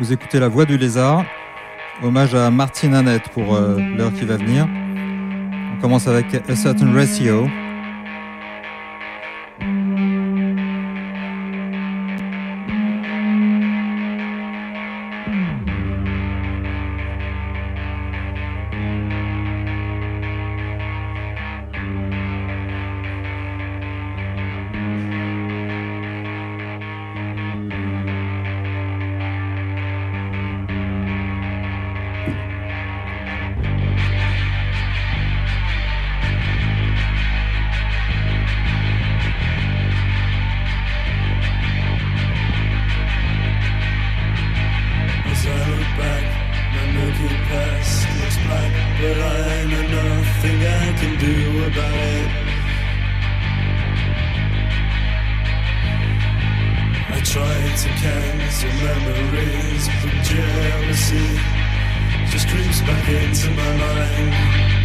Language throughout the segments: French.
Vous écoutez La Voix du Lézard, hommage à Martine Annette pour euh, l'heure qui va venir. On commence avec A Certain Ratio. I try to cancel memories, but jealousy just creeps back into my mind.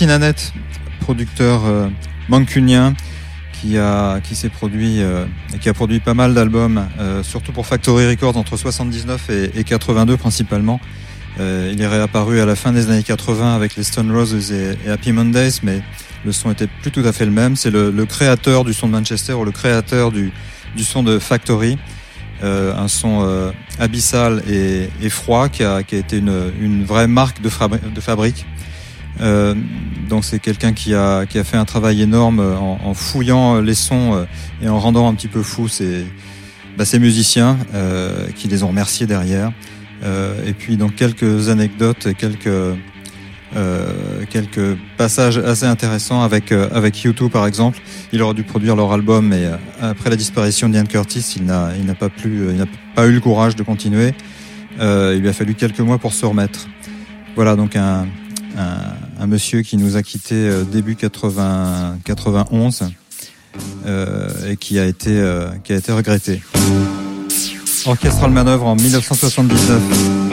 Martine Annette, producteur euh, mancunien, qui a qui s'est produit euh, et qui a produit pas mal d'albums, euh, surtout pour Factory Records entre 79 et, et 82 principalement. Euh, il est réapparu à la fin des années 80 avec les Stone Roses et, Happy Mondays, mais le son était plus tout à fait le même. C'est le, le créateur du son de Manchester ou le créateur du, du son de Factory. Euh, un son euh, abyssal et, et froid qui a, qui a été une, une vraie marque de, de fabrique. Euh, donc c'est quelqu'un qui a, qui a fait un travail énorme en, en fouillant les sons euh, et en rendant un petit peu fou ses, bah, musiciens euh, qui les ont remerciés derrière. Euh, et puis donc quelques anecdotes, quelques euh, quelques passages assez intéressants avec euh, avec U2 par exemple. Il aurait dû produire leur album, mais euh, après la disparition d'Ian Curtis, il n'a il n'a pas plus il n'a pas eu le courage de continuer. Euh, il lui a fallu quelques mois pour se remettre. Voilà donc un un, un monsieur qui nous a quitté euh, début 80 91 euh, et qui a été euh, qui a été regretté. Orchestral Manœuvre en 1979.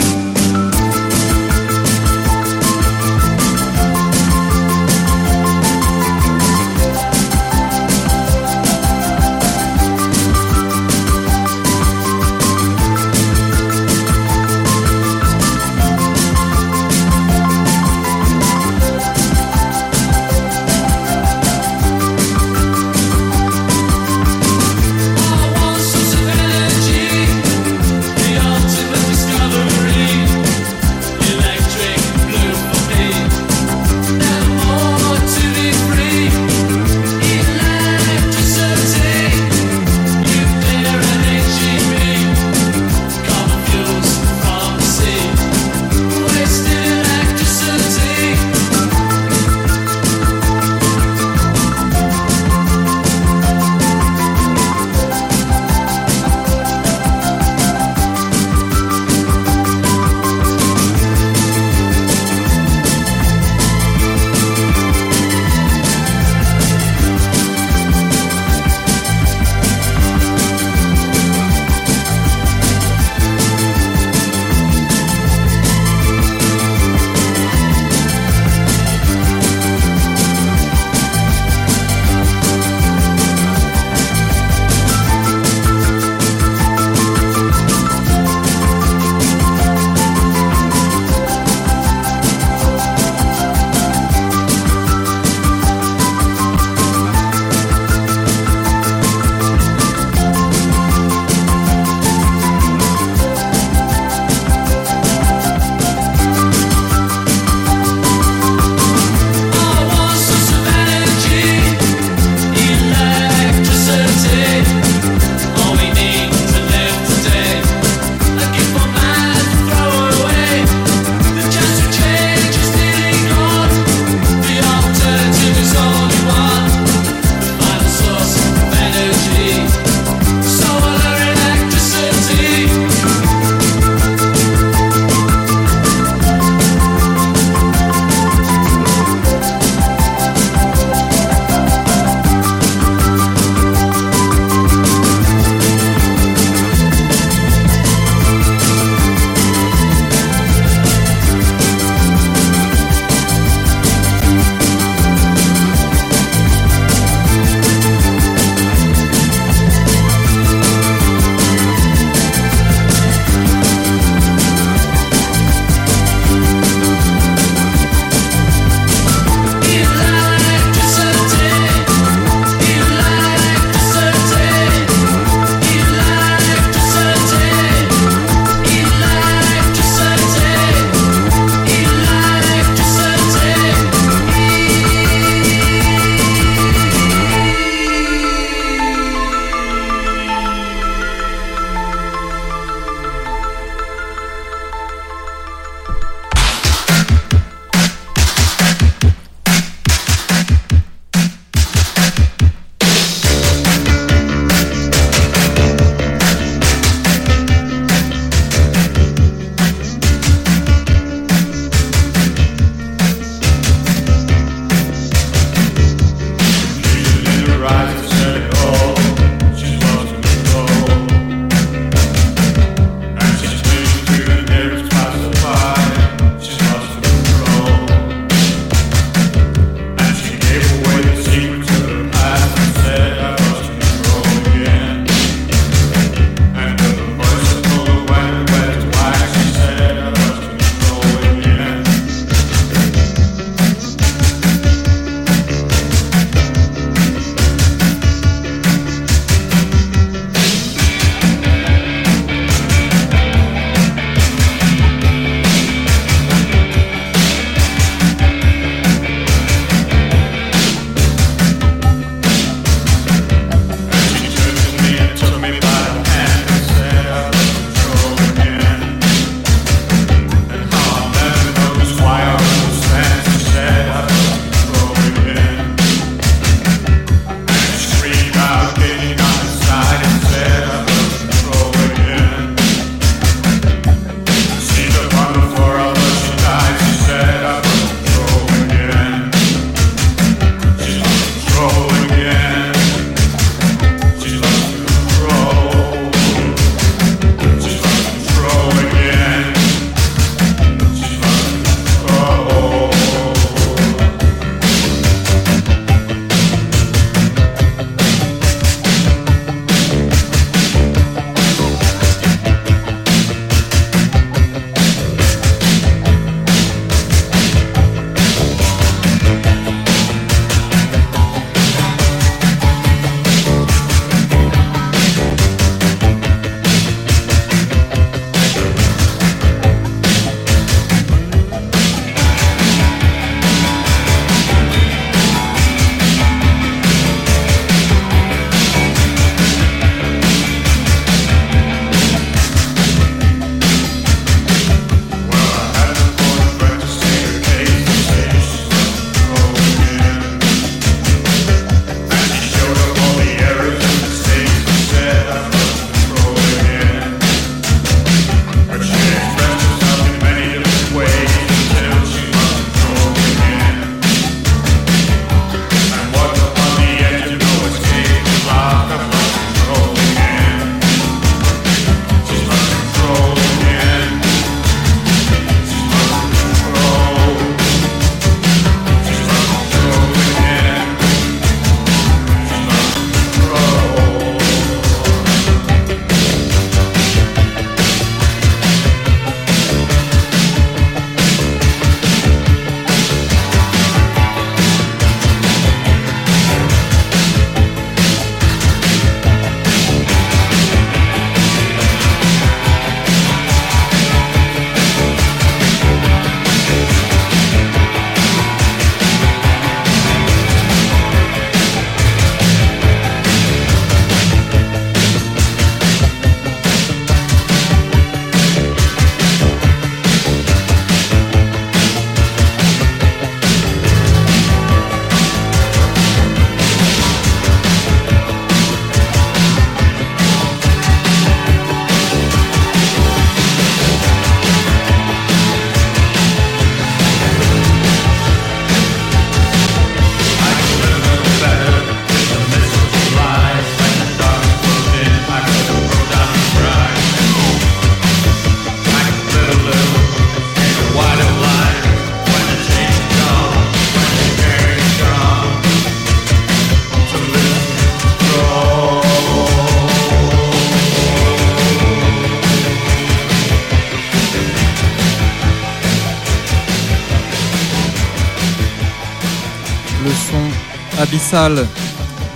Abyssal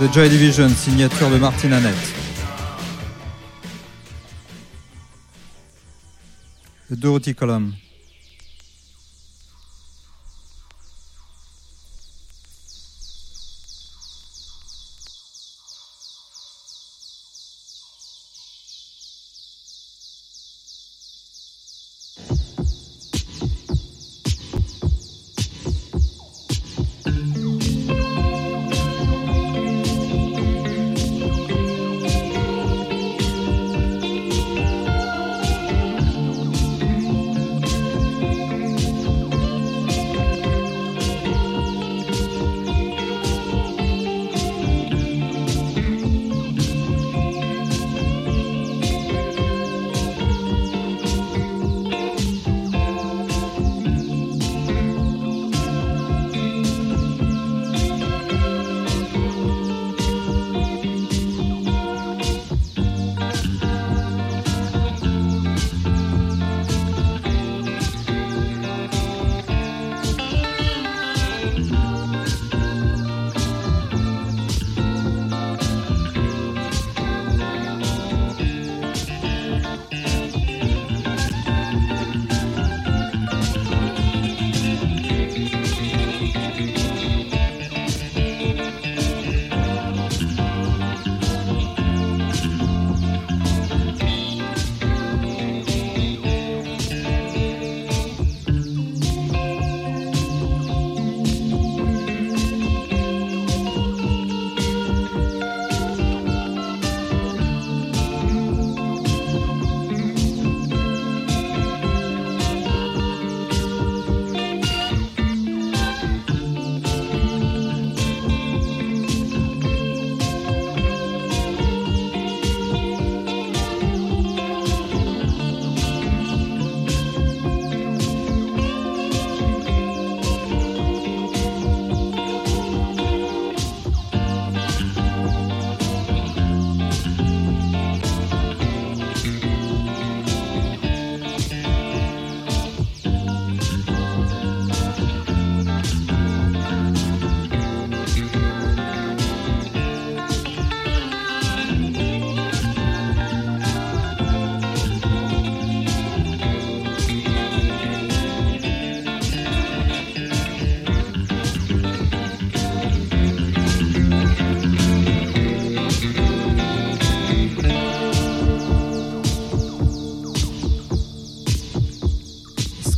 de Joy Division, signature de Martin Annette. The Dorothy Column.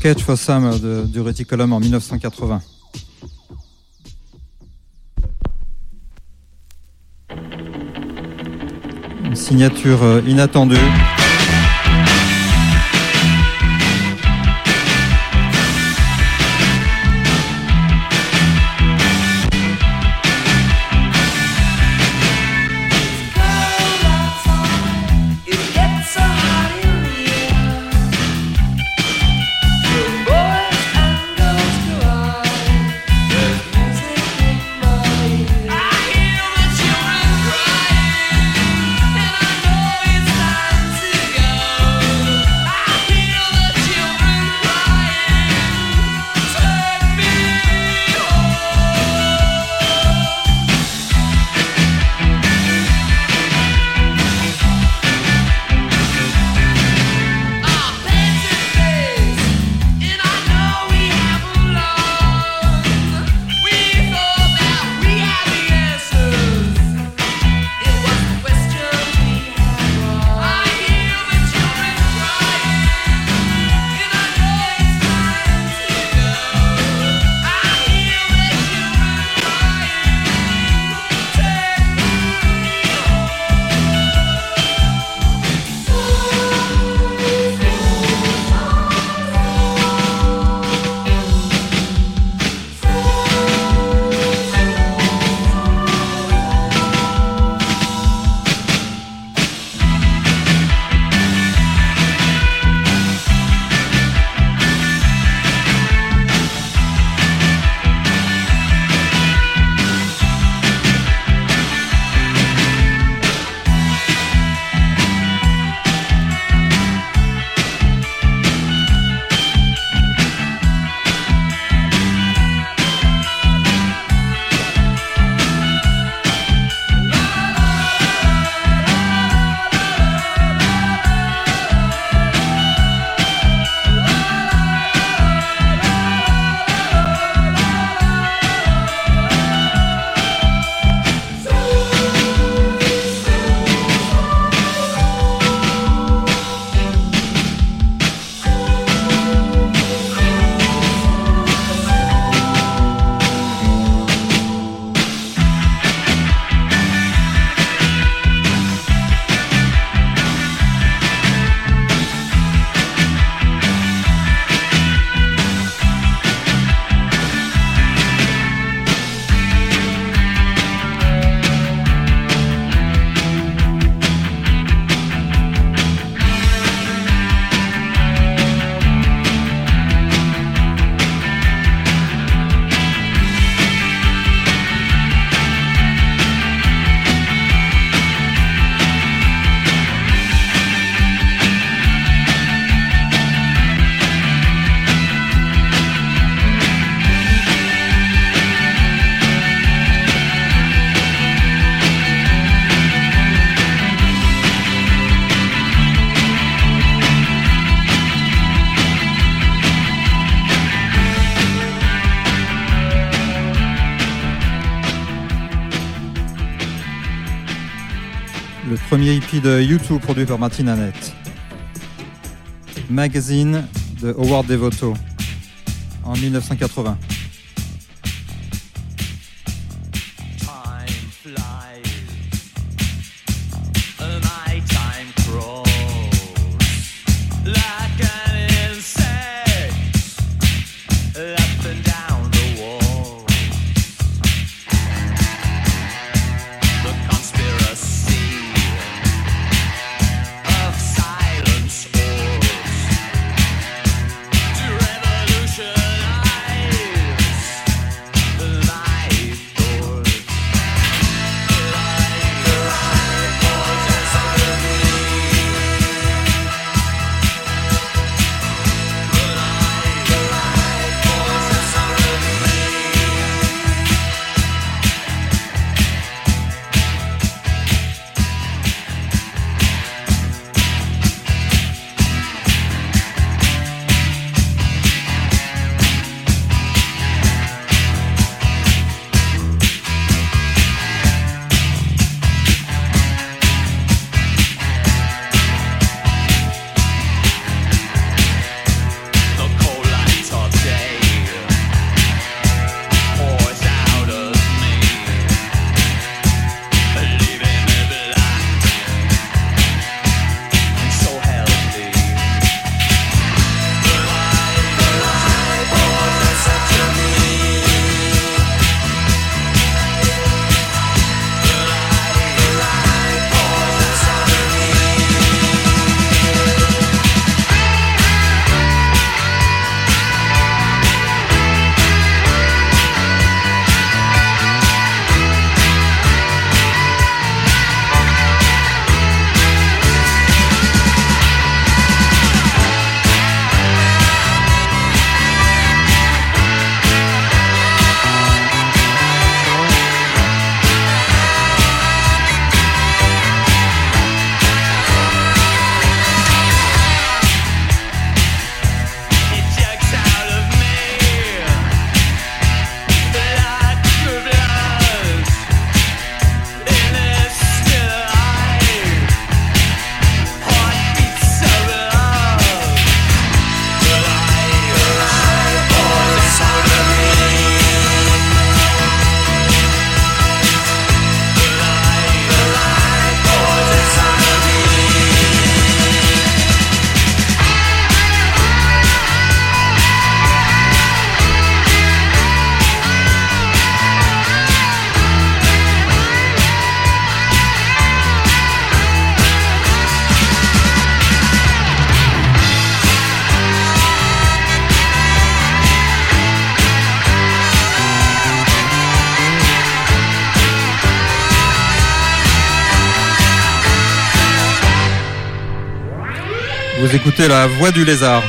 Sketch for Summer du Reticulum en 1980. Une signature euh, inattendue. De U2 produit par Martin Annette. Magazine de Howard Devoto en 1980. Écoutez la voix du lézard.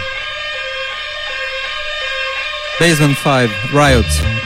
Basement 5, Riot.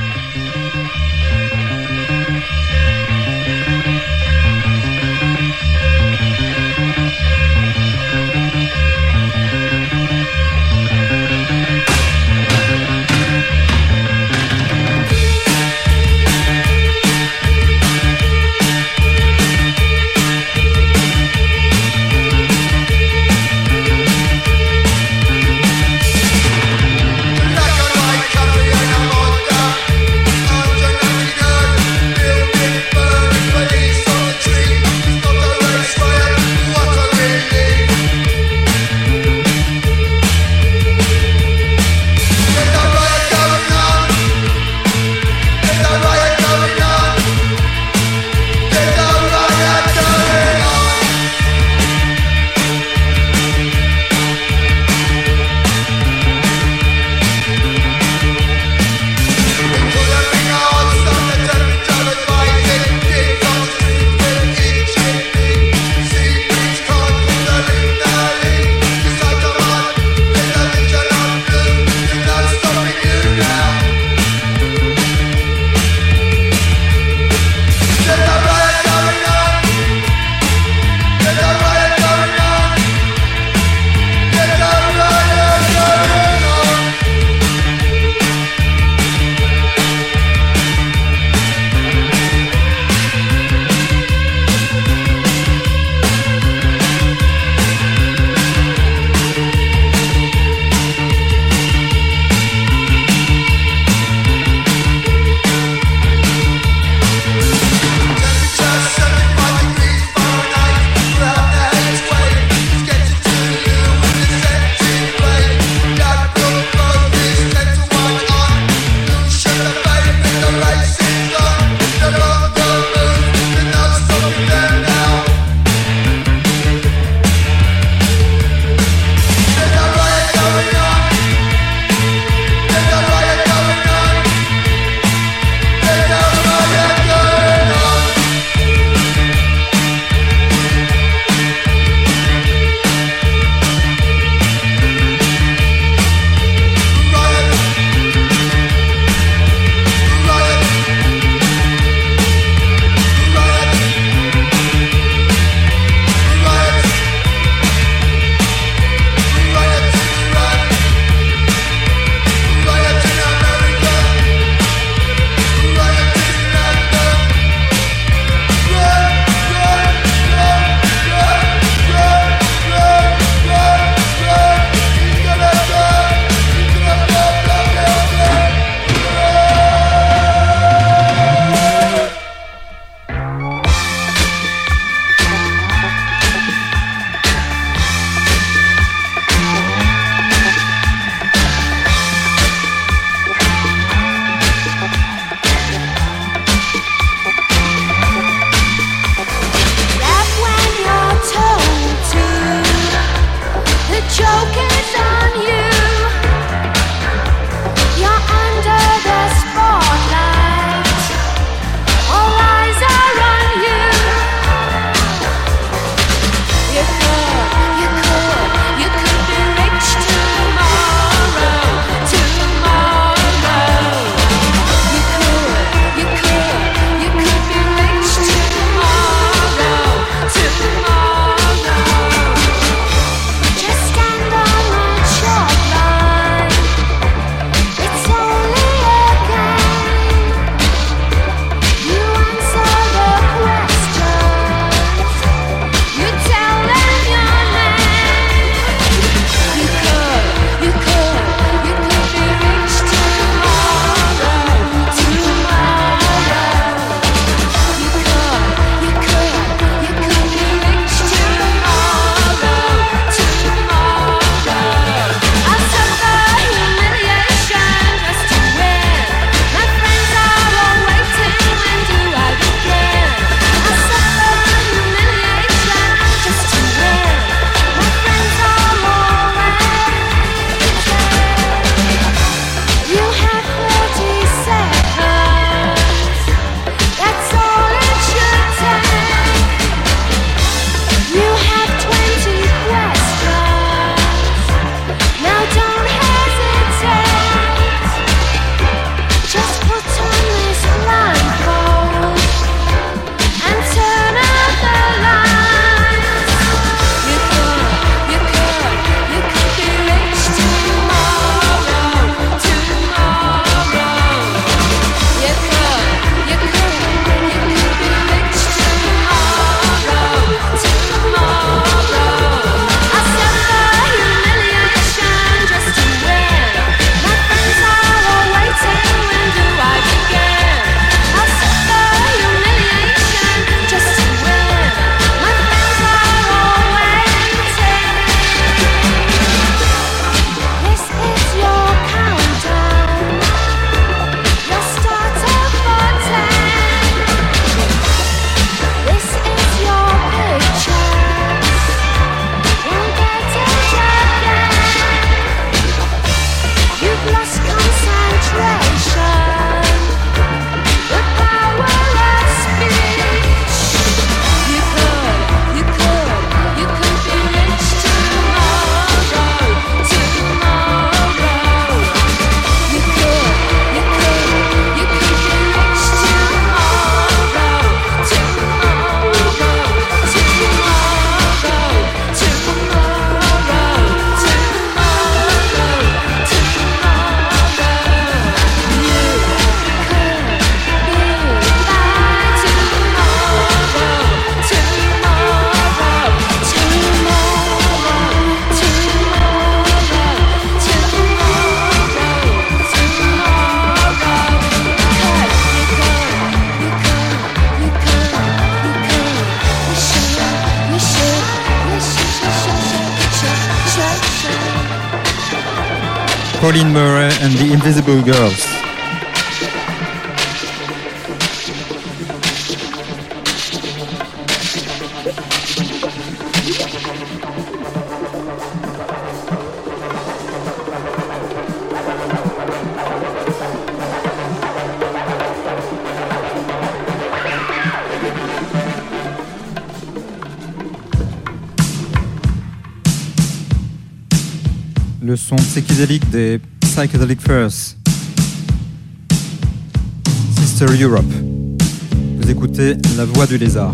Colin Murray and the Invisible Girls. des Psychedelic Furs, Sister Europe. Vous écoutez La Voix du Lézard.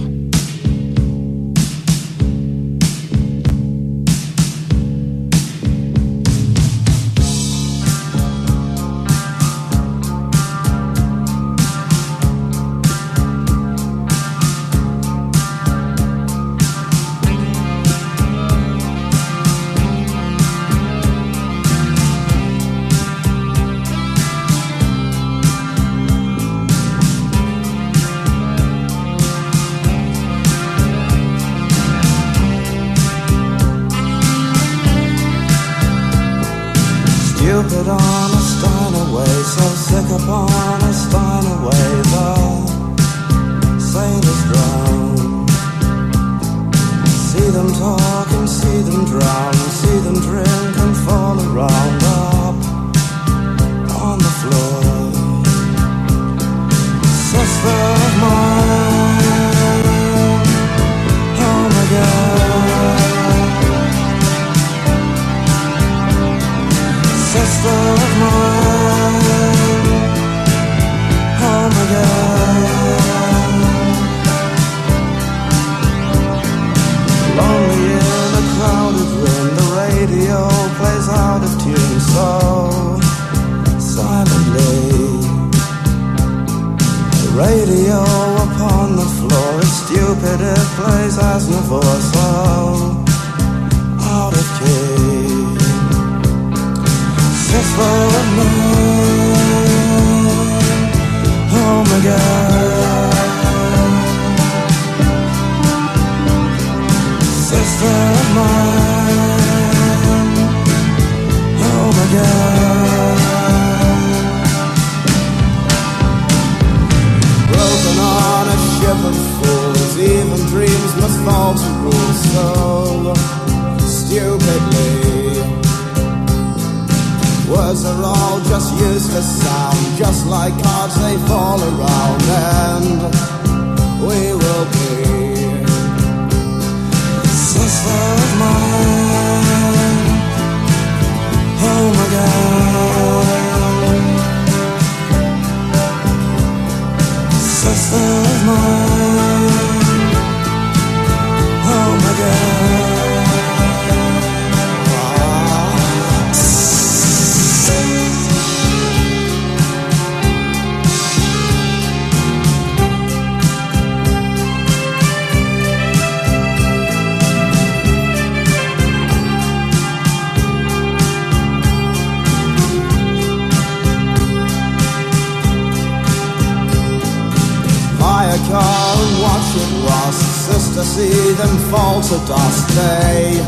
it was just to see them fall to dust. They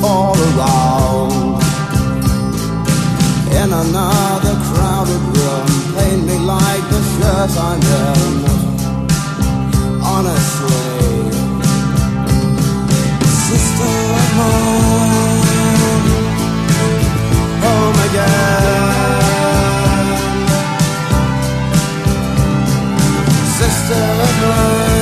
fall around. In another crowded room paint me like the shirt I'm in honestly. Sister of mine home again. of love.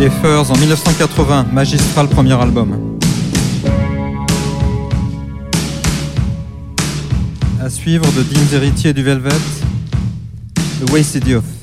Les Furs en 1980, magistral premier album. À suivre de Dignes Héritiers du Velvet, The Wasted Youth.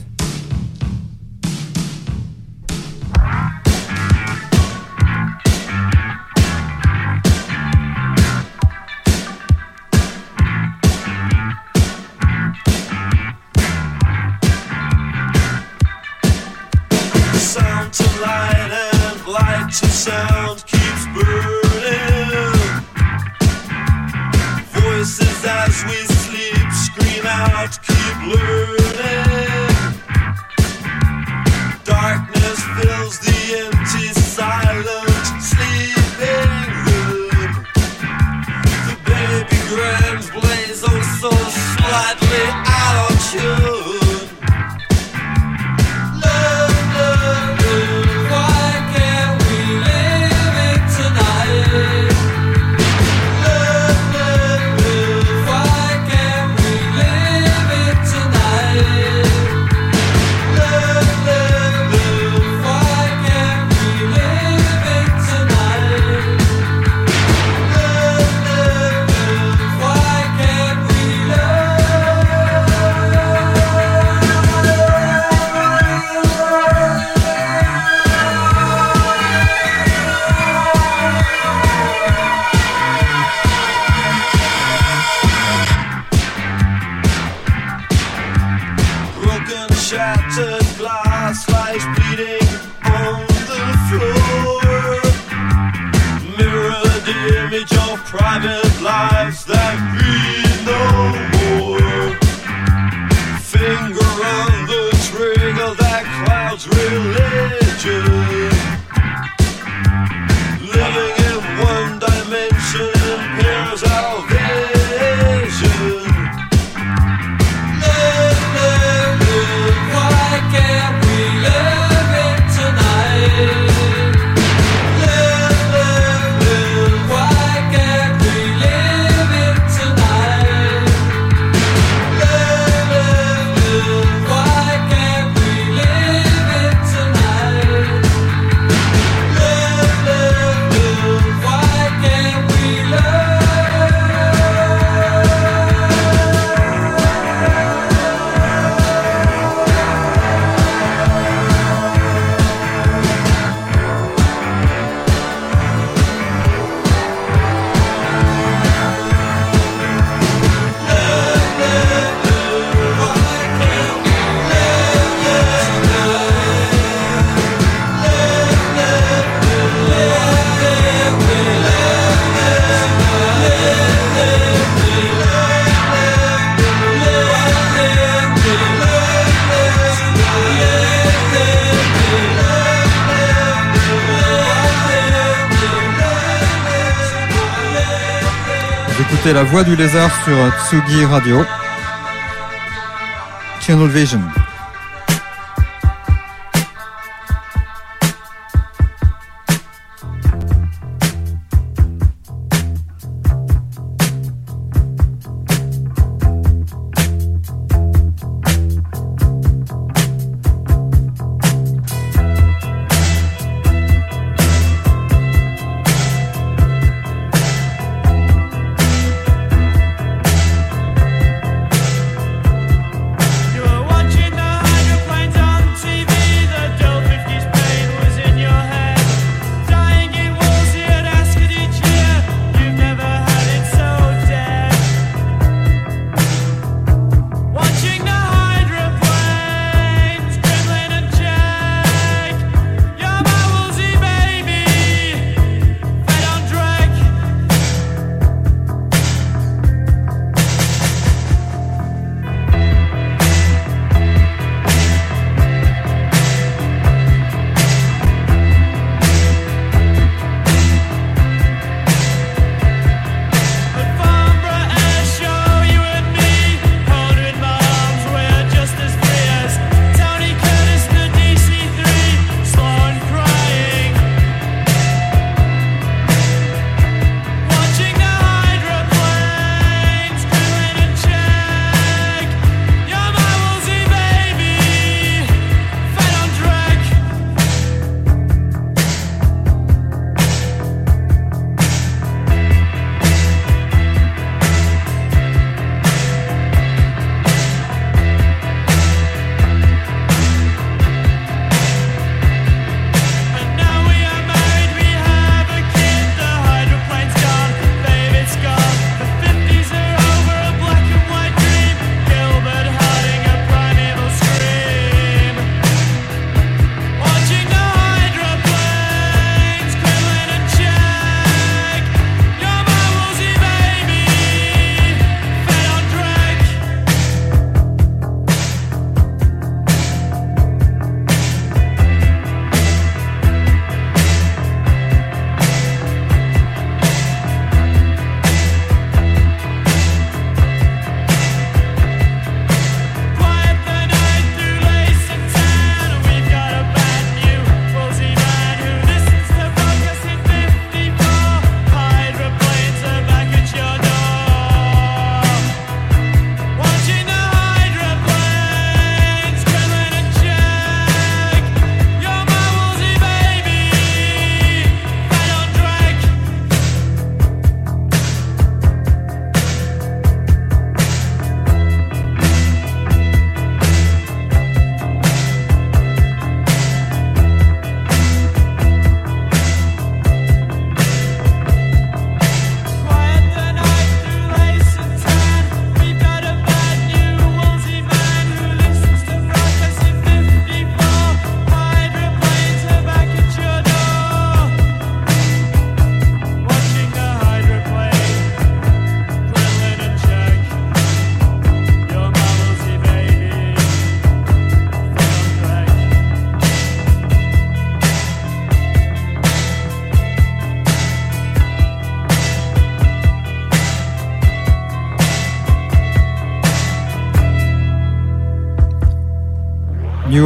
la voix du lézard sur Tsugi Radio. Channel Vision.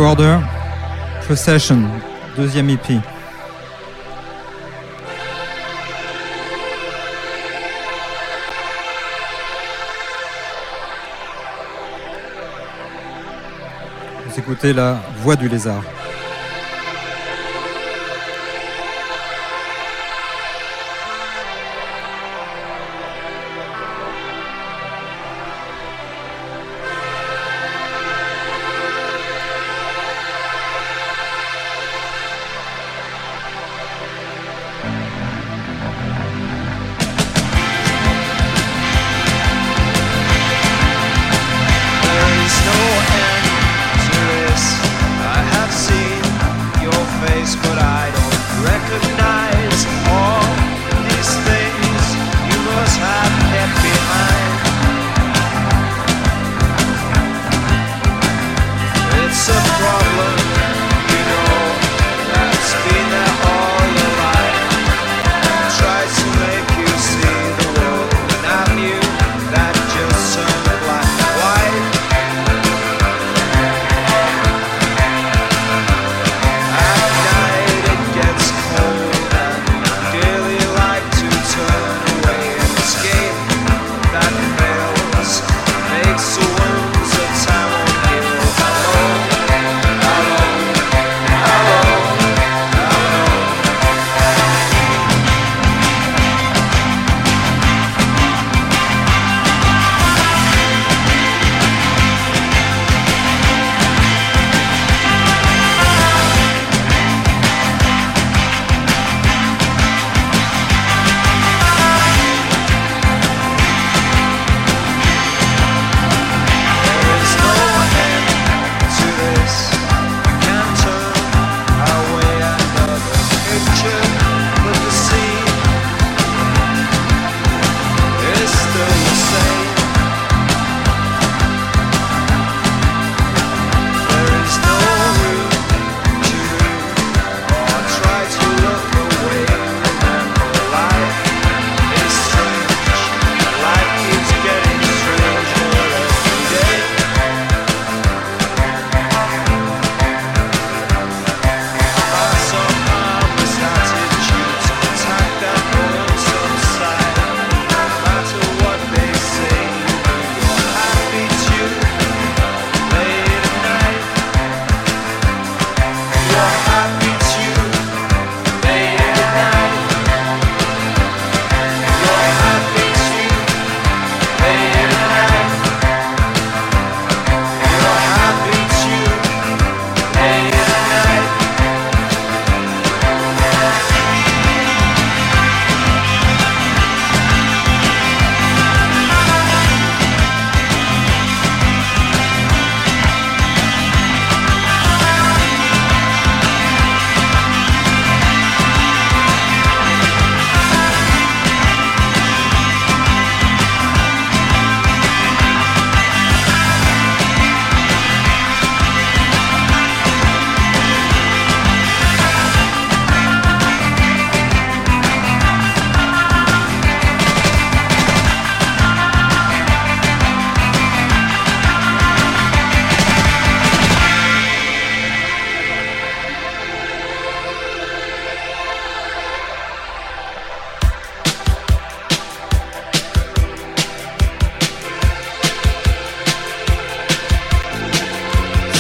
Order, Procession, deuxième EP. Vous écoutez la voix du lézard.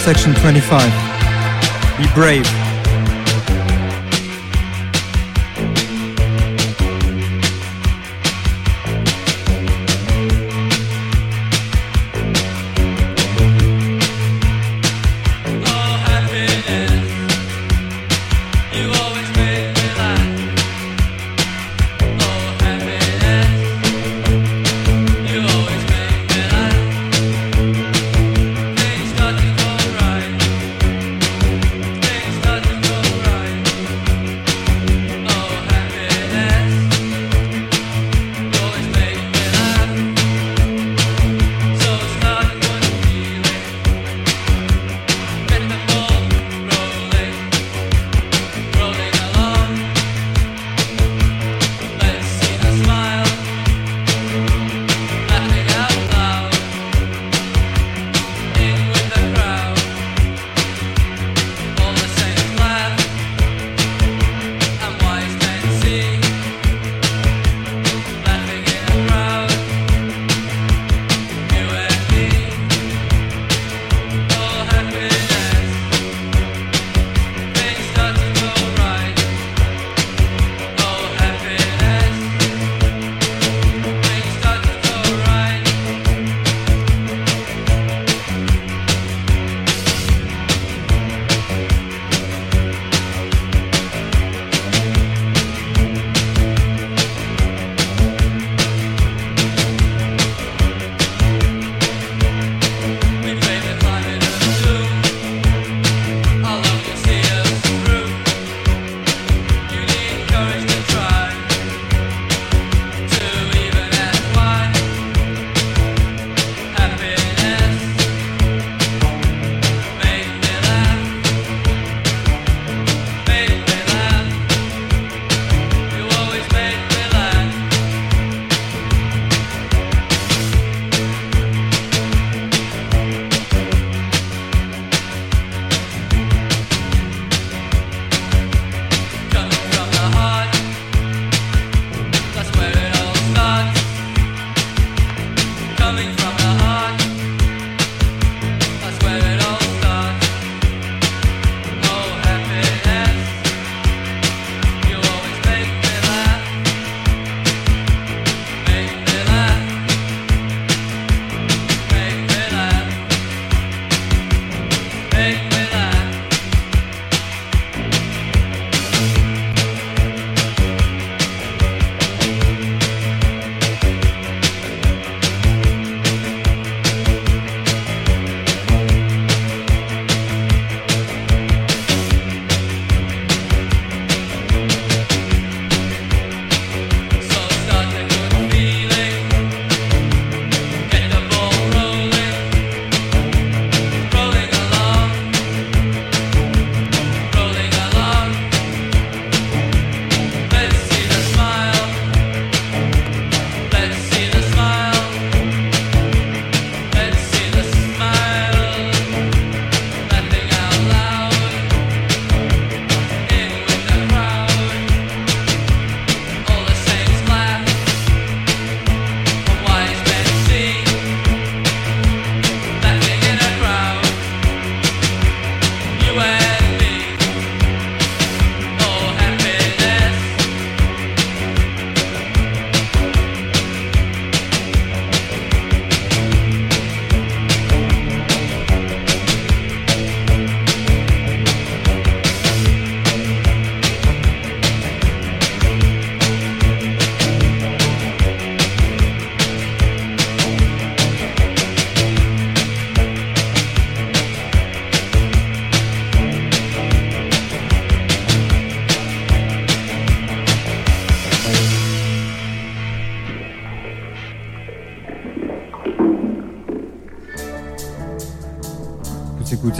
section 25. Be brave.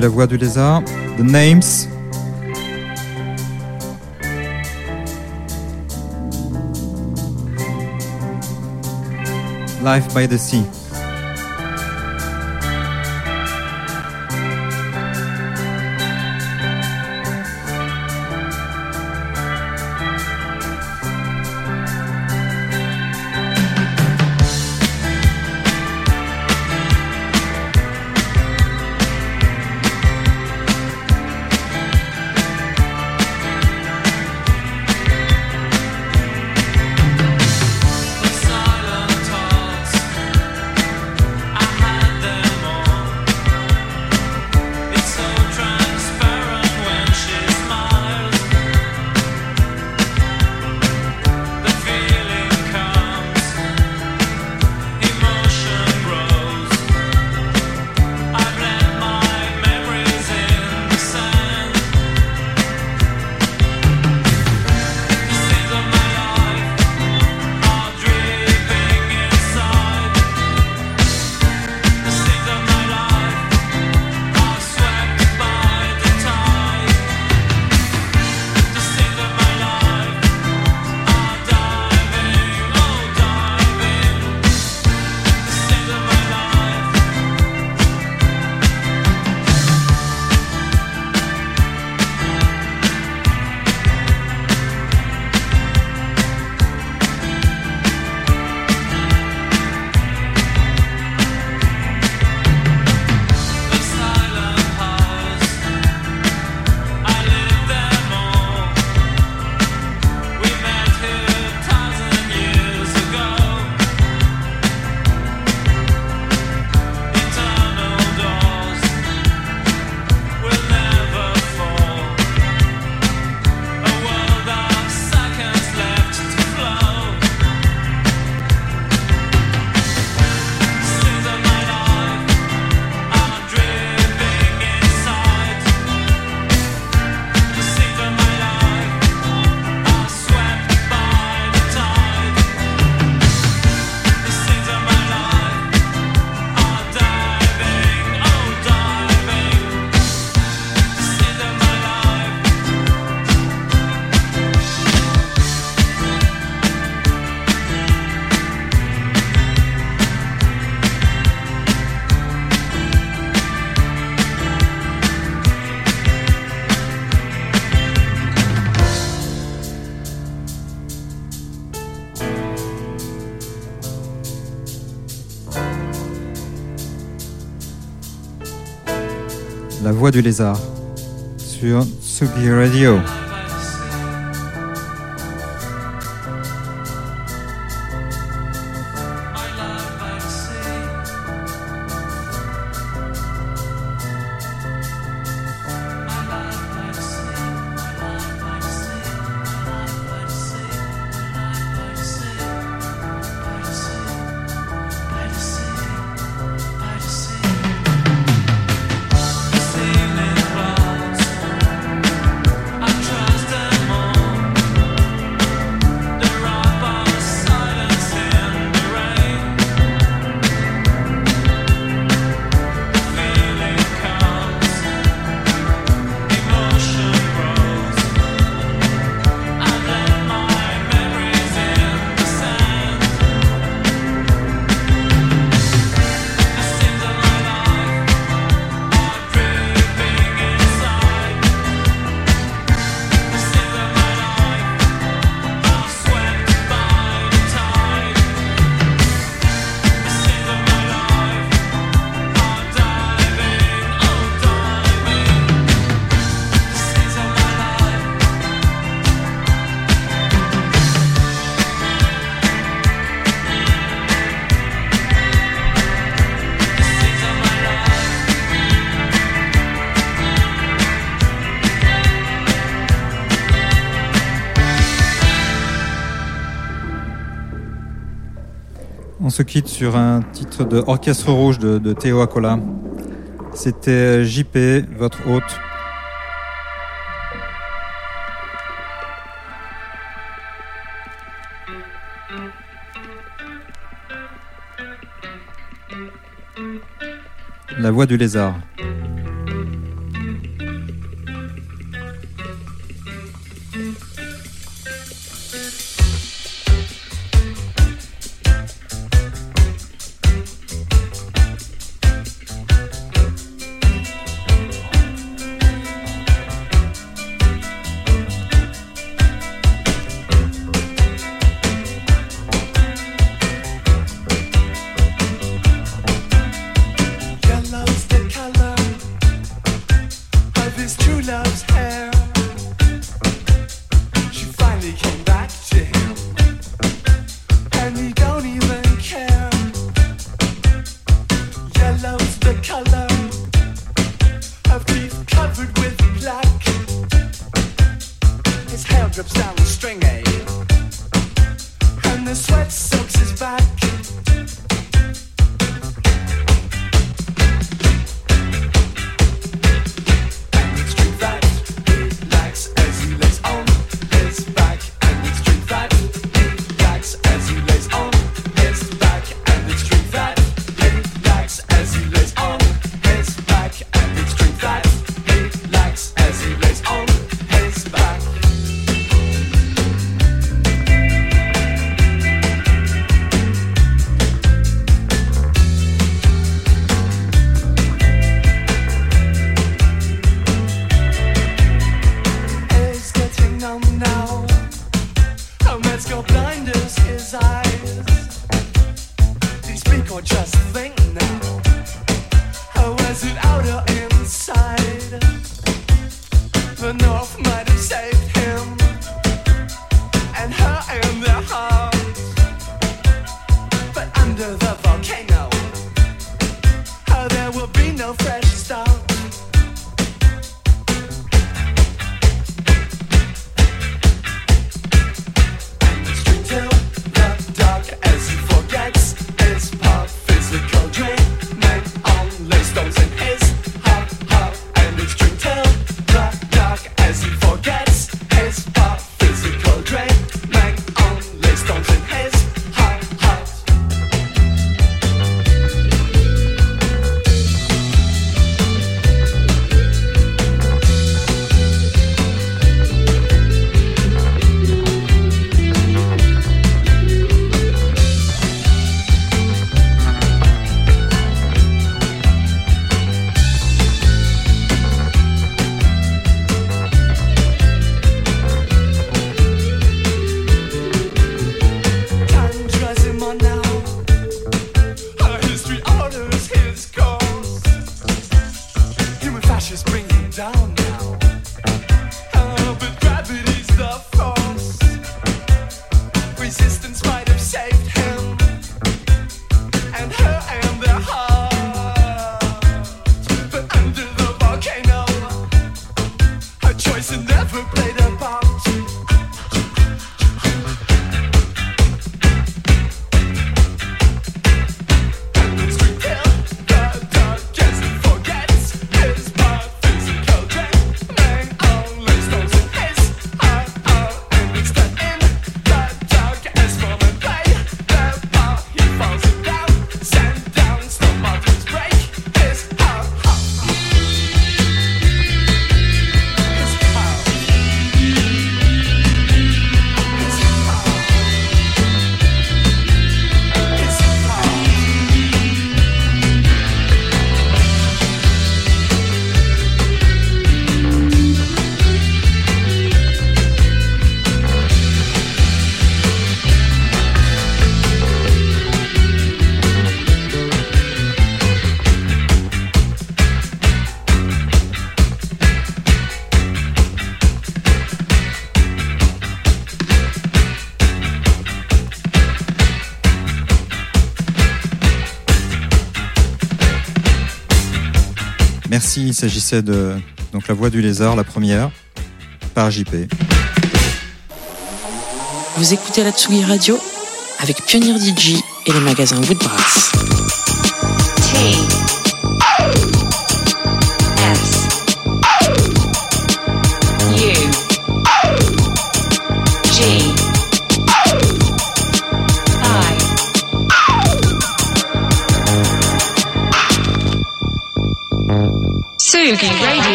La Voix du Lézard, The Names. Life by the Sea. Du lézard sur Sugi Radio. Sur un titre de Orchestre Rouge de, de Théo Acola. C'était JP, votre hôte. La voix du lézard. Merci, il s'agissait de donc La Voix du Lézard, la première, par JP. Vous écoutez la Tsugi Radio avec Pionnier DJ et le magasin Woodbrass.